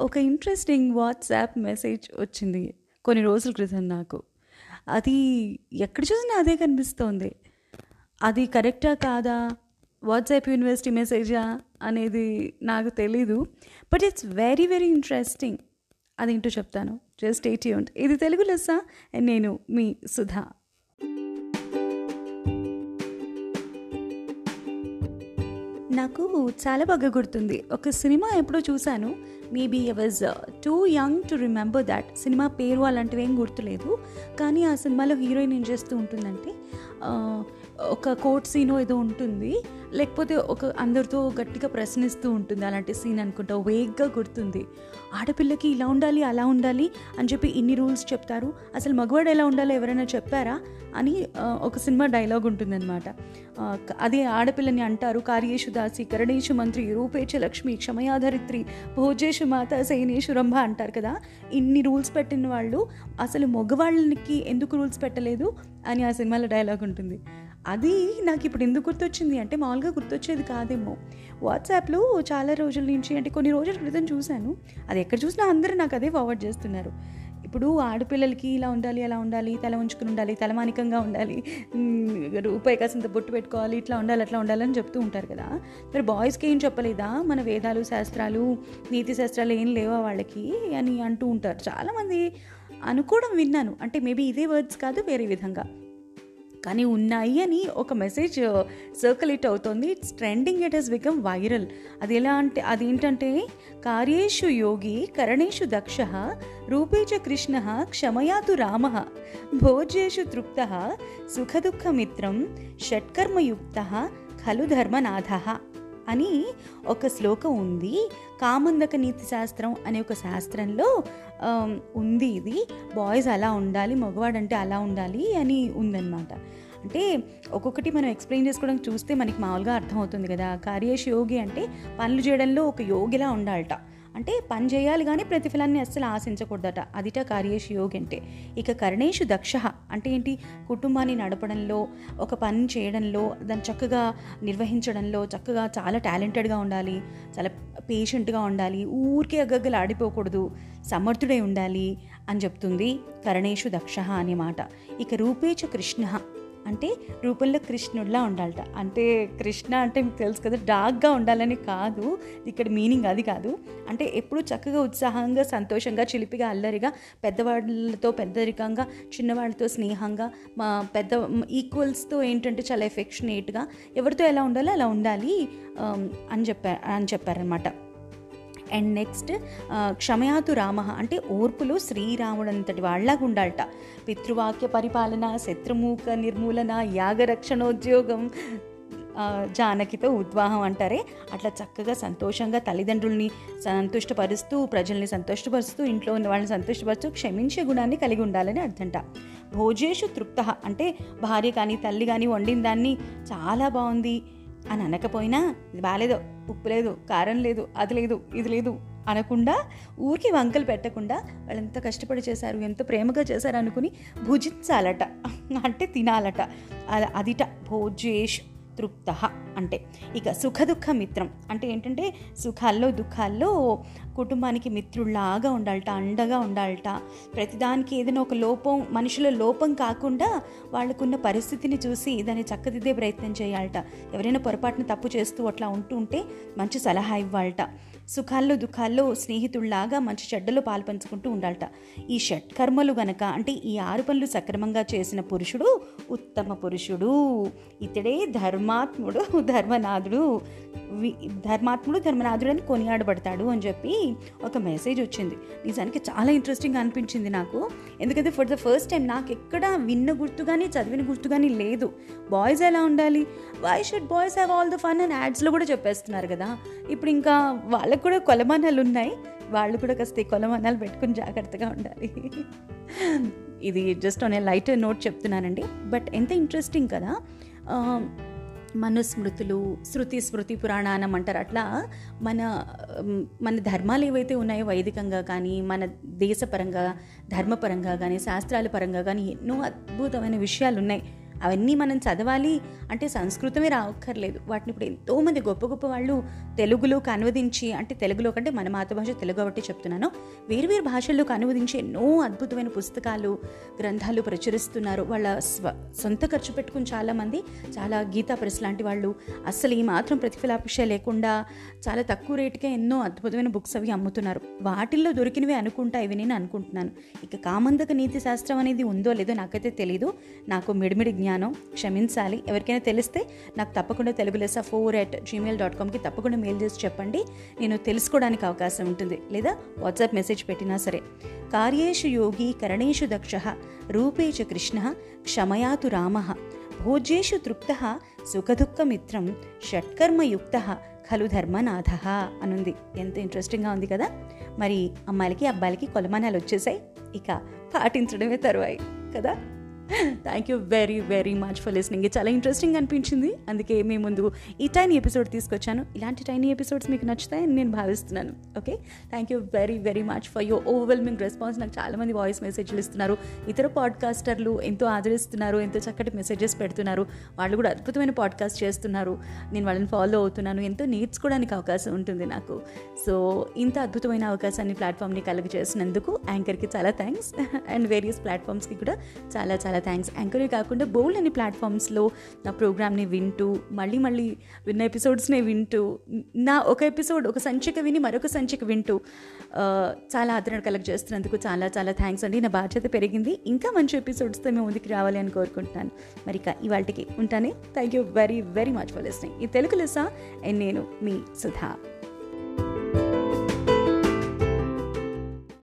ఒక interesting WhatsApp message వచ్చింది కొన్ని రోజుల క్రితం నాకు. అది ఎక్కడ చూసినా అదే కనిపిస్తోంది. అది కరెక్టా కాదా? వాట్సాప్ యూనివర్సిటీ మెసేజా అనేది నాకు తెలీదు. But it's very very interesting అదేంటో చెప్తాను. జస్ట్ ఎయిటీ ఇది తెలుగు లెస్సా? నేను మీ సుధా. నాకు చాలా బాగా గుర్తుంది. ఒక సినిమా ఎప్పుడో చూశాను. Maybe I was too young to remember that cinema పేరు అలాంటివి ఏం గుర్తులేదు. కానీ ఆ సినిమాలో హీరోయిన్ ఏం చేస్తూ ఉంటుందంటే ఒక కోర్ట్ సీనో ఏదో ఉంటుంది. లేకపోతే ఒక అందరితో గట్టిగా ప్రశ్నిస్తూ ఉంటుంది అలాంటి సీన్ అనుకుంటా వేగ్గా గుర్తుంది. ఆడపిల్లకి ఇలా ఉండాలి అలా ఉండాలి అని చెప్పి ఇన్ని రూల్స్ చెప్తారు. అసలు మగవాడు ఎలా ఉండాలో ఎవరైనా చెప్పారా? అని ఒక సినిమా డైలాగ్ ఉంటుందన్నమాట. అది అదే ఆడపిల్లని అంటారు కార్యేషు దాసి కరణేషు మంత్రి రూపేచ లక్ష్మి క్షమయాధరిత్రి భోజేషు మాత సైనేషు రంభ అంటారు కదా. ఇన్ని రూల్స్ పెట్టిన వాళ్ళు అసలు మగవాళ్ళకి ఎందుకు రూల్స్ పెట్టలేదు అని ఆ సినిమాలో డైలాగ్ ఉంటుంది. అది నాకు ఇప్పుడు ఎందుకు గుర్తొచ్చింది అంటే మామూలుగా గుర్తొచ్చేది కాదేమో. వాట్సాప్లో చాలా రోజుల నుంచి అంటే కొన్ని రోజుల క్రితం చూశాను. అది ఎక్కడ చూసినా అందరూ నాకు అదే ఫార్వర్డ్ చేస్తున్నారు. ఇప్పుడు ఆడపిల్లలకి ఇలా ఉండాలి అలా ఉండాలి తల ఉంచుకుని ఉండాలి తలమానికంగా ఉండాలి రూపాయి కాసింత బొట్టు పెట్టుకోవాలి ఇట్లా ఉండాలి అట్లా ఉండాలని చెప్తూ ఉంటారు కదా. మరి బాయ్స్కి ఏం చెప్పలేదా? మన వేదాలు శాస్త్రాలు నీతి శాస్త్రాలు ఏం లేవా వాళ్ళకి అని అంటూ ఉంటారు. చాలామంది అనుకోవడం విన్నాను. అంటే మేబీ ఇదే వర్డ్స్ కాదు వేరే విధంగా. కానీ ఉన్నాయి అని ఒక మెసేజ్ సర్కులేట్ అవుతుంది. It's trending it has become viral అది ఎలా అంటే అదేంటంటే కార్యేషు యోగి కరణేషు దక్ష రూపేచ కృష్ణ క్షమయాతు రామ భోజ్యేషు తృప్త సుఖదుఃఖమిత్రం షట్కర్మయుక్త ఖలు ధర్మనాథ. అని ఒక శ్లోకం ఉంది. కామందక నీతి శాస్త్రం అనే ఒక శాస్త్రంలో ఉంది ఇది. బాయ్స్ అలా ఉండాలి మగవాడంటే అలా ఉండాలి అని ఉందన్నమాట. అంటే ఒక్కొక్కటి మనం ఎక్స్ప్లెయిన్ చేసుకోవడం చూస్తే మనకి మామూలుగా అర్థమవుతుంది కదా. కార్యేష్ యోగి అంటే పనులు చేయడంలో ఒక యోగిలా ఉండాలట. అంటే పని చేయాలి కానీ ప్రతిఫలాన్ని అస్సలు ఆశించకూడదట. అదిట కార్యేషు యోగి అంటే ఇక కరణేషు దక్ష. అంటే ఏంటి? కుటుంబాన్ని నడపడంలో ఒక పని చేయడంలో దాన్ని చక్కగా నిర్వహించడంలో చక్కగా చాలా టాలెంటెడ్గా ఉండాలి. చాలా పేషెంట్గా ఉండాలి. ఊరికే అగ్గగ్గలు ఆడిపోకూడదు. సమర్థుడై ఉండాలి అని చెప్తుంది కరణేషు దక్ష అనే మాట. ఇక రూపేచ కృష్ణ. అంటే రూపంలో కృష్ణుడిలా ఉండాలట. అంటే కృష్ణ అంటే మీకు తెలుసు కదా డార్క్గా ఉండాలని కాదు. ఇక్కడ మీనింగ్ అది కాదు. అంటే ఎప్పుడు చక్కగా ఉత్సాహంగా సంతోషంగా చిలిపిగా అల్లరిగా పెద్దవాళ్ళతో పెద్దరికంగా చిన్నవాళ్ళతో స్నేహంగా మా పెద్ద ఈక్వల్స్తో ఏంటంటే చాలా ఎఫెక్షనేట్గా ఎవరితో ఎలా ఉండాలో అలా ఉండాలి అని చెప్పారు అని చెప్పారనమాట అండ్ నెక్స్ట్ క్షమయాతు రామ. అంటే ఓర్పులో శ్రీరాముడంతటి వాళ్ళగా ఉండాలట. పితృవాక్య పరిపాలన శత్రుమూక నిర్మూలన యాగరక్షణోద్యోగం జానకితో ఉద్వాహం అంటారే. అట్లా చక్కగా సంతోషంగా తల్లిదండ్రుల్ని సంతుష్టపరుస్తూ ప్రజల్ని సంతోషపరుస్తూ ఇంట్లో ఉన్న వాళ్ళని సంతోషపరుస్తూ క్షమించే గుణాన్ని కలిగి ఉండాలని అర్థంట. భోజేషు తృప్త. అంటే భార్య కానీ తల్లి కానీ వండిన దాన్ని చాలా బాగుంది. అని అనకపోయినా ఇది బాగాలేదు ఉప్పు లేదు కారం లేదు అది లేదు ఇది లేదు అనకుండా ఊరికి వంకలు పెట్టకుండా వాళ్ళు ఎంత కష్టపడి చేశారు ఎంత ప్రేమగా చేశారు అనుకుని భుజించాలట. అంటే తినాలట. అ- అదిట. భోజేష్ తృప్త అంటే. ఇక సుఖ దుఃఖ మిత్రం అంటే ఏంటంటే సుఖాల్లో దుఃఖాల్లో కుటుంబానికి మిత్రుల్లాగా ఉండాలట అండగా ఉండాలట. ప్రతిదానికి ఏదైనా ఒక లోపం మనుషుల లోపం కాకుండా వాళ్ళకున్న పరిస్థితిని చూసి దాన్ని చక్కదిద్దే ప్రయత్నం చేయాలట. ఎవరైనా పొరపాటున తప్పు చేస్తూ అట్లా ఉంటూ ఉంటే మంచి సలహా ఇవ్వాలట. సుఖాల్లో దుఃఖాల్లో స్నేహితుల్లాగా మంచి చెడ్డలో పాల్పంచుకుంటూ ఉండాలట. ఈ షట్కర్మలు గనక అంటే ఈ ఆరు పనులు సక్రమంగా చేసిన పురుషుడు ఉత్తమ పురుషుడు. ఇతడే ధర్మాత్ముడు ధర్మనాథుడు వి- ధర్మాత్ముడు ధర్మనాథుడు అని కొనియాడబడతాడు అని చెప్పి ఒక మెసేజ్ వచ్చింది. నిజానికి చాలా ఇంట్రెస్టింగ్ అనిపించింది నాకు. ఎందుకంటే ఫర్ ద ఫస్ట్ టైం నాకు ఎక్కడ విన్న గుర్తు కానీ చదివిన గుర్తు కానీ లేదు. బాయ్స్ ఎలా ఉండాలి? Why should boys have all the fun and యాడ్స్లో కూడా చెప్పేస్తున్నారు కదా. ఇప్పుడు ఇంకా వాళ్ళకు కూడా కొలమానాలు ఉన్నాయి. వాళ్ళు కూడా కాస్త కొలమానాలు పెట్టుకుని జాగ్రత్తగా ఉండాలి. ఇది just on a light note చెప్తున్నానండి. బట్ ఎంత ఇంట్రెస్టింగ్ కదా. మనుస్మృతులు శృతి స్మృతి పురాణానం అంటారు. అట్లా మన మన ధర్మాలు ఏవైతే ఉన్నాయో వైదికంగా కానీ మన దేశపరంగా ధర్మపరంగా కానీ శాస్త్రాల పరంగా కానీ ఎన్నో అద్భుతమైన విషయాలు ఉన్నాయి. అవన్నీ మనం చదవాలి అంటే సంస్కృతమే రావక్కర్లేదు. వాటిని ఇప్పుడు ఎంతోమంది గొప్ప గొప్ప వాళ్ళు తెలుగులోకి అనువదించి అంటే తెలుగులో కంటే మన మాతృభాష తెలుగు కాబట్టి చెప్తున్నాను. వేరు వేరు భాషల్లోకి అనువదించి ఎన్నో అద్భుతమైన పుస్తకాలు గ్రంథాలు ప్రచురిస్తున్నారు. వాళ్ళ స్వ సొంత ఖర్చు పెట్టుకుని చాలామంది చాలా గీతా ప్రెస్ లాంటి వాళ్ళు. అస్సలు ఈ మాత్రం ప్రతిఫలాపేక్ష లేకుండా చాలా తక్కువ రేటుకే ఎన్నో అద్భుతమైన బుక్స్ అవి అమ్ముతున్నారు. వాటిల్లో దొరికినవి అనుకుంటా ఇవి నేను అనుకుంటున్నాను. ఇక కామందక నీతి శాస్త్రం అనేది ఉందో లేదో నాకైతే తెలీదు. నాకు మిడిమిడి జ్ఞానం క్షమించాలి. ఎవరికైనా తెలిస్తే నాకు తప్పకుండా Telugu Lessa four at Gmail dot కామ్కి తప్పకుండా మెయిల్ చేసి చెప్పండి. నేను తెలుసుకోవడానికి అవకాశం ఉంటుంది. లేదా వాట్సాప్ మెసేజ్ పెట్టినా సరే. కార్యేషు యోగి కరణేషు దక్ష రూపేషు కృష్ణ క్షమయాతు రామ భోజ్యేషు తృప్త సుఖదుఃఖమిత్రం షట్కర్మయుక్త ఖలు ధర్మనాథ అనుంది. ఎంత ఇంట్రెస్టింగ్గా ఉంది కదా. మరి అమ్మాయిలకి అబ్బాయిలకి కొలమానాలు వచ్చేసాయి. ఇక పాటించడమే తరువాయి కదా. Thank you very very much for listening చాలా ఇంట్రెస్టింగ్ అనిపించింది. అందుకే మీ ముందు ఈ టైనీ ఎపిసోడ్ తీసుకొచ్చాను. ఇలాంటి టైనీ ఎపిసోడ్స్ మీకు నచ్చుతాయని నేను భావిస్తున్నాను. Okay thank you very very much for your overwhelming response నాకు చాలామంది వాయిస్ మెసేజ్లు ఇస్తున్నారు. ఇతర పాడ్కాస్టర్లు ఎంతో ఆదరిస్తున్నారు ఎంతో చక్కటి మెసేజెస్ పెడుతున్నారు. వాళ్ళు కూడా అద్భుతమైన పాడ్కాస్ట్ చేస్తున్నారు. నేను వాళ్ళని ఫాలో అవుతున్నాను. ఎంతో నేర్చుకోవడానికి అవకాశం ఉంటుంది నాకు. సో ఇంత అద్భుతమైన అవకాశాన్ని ప్లాట్ఫామ్ని కలుగు చేసినందుకు యాంకర్కి చాలా థ్యాంక్స్ అండ్ వేరియస్ ప్లాట్ఫామ్స్కి కూడా చాలా చాలా థ్యాంక్స్ యాంకరే కాకుండా బోల్డ్ అనే ప్లాట్ఫామ్స్లో నా ప్రోగ్రామ్ని వింటూ మళ్ళీ మళ్ళీ విన్న ఎపిసోడ్స్ని వింటూ నా ఒక ఎపిసోడ్ ఒక సంచిక విని మరొక సంచిక వింటూ చాలా ఆదరణ కలెక్ట్ చేస్తున్నందుకు చాలా చాలా థ్యాంక్స్ అండి. నా బాధ్యత పెరిగింది. ఇంకా మంచి ఎపిసోడ్స్తో మేము ముందుకు రావాలి అని కోరుకుంటున్నాను. మరి ఇక ఇవాళకి ఉంటానే. Thank you very very much for listening ఈ తెలుగు లెస్సా అండ్ నేను మీ సుధా.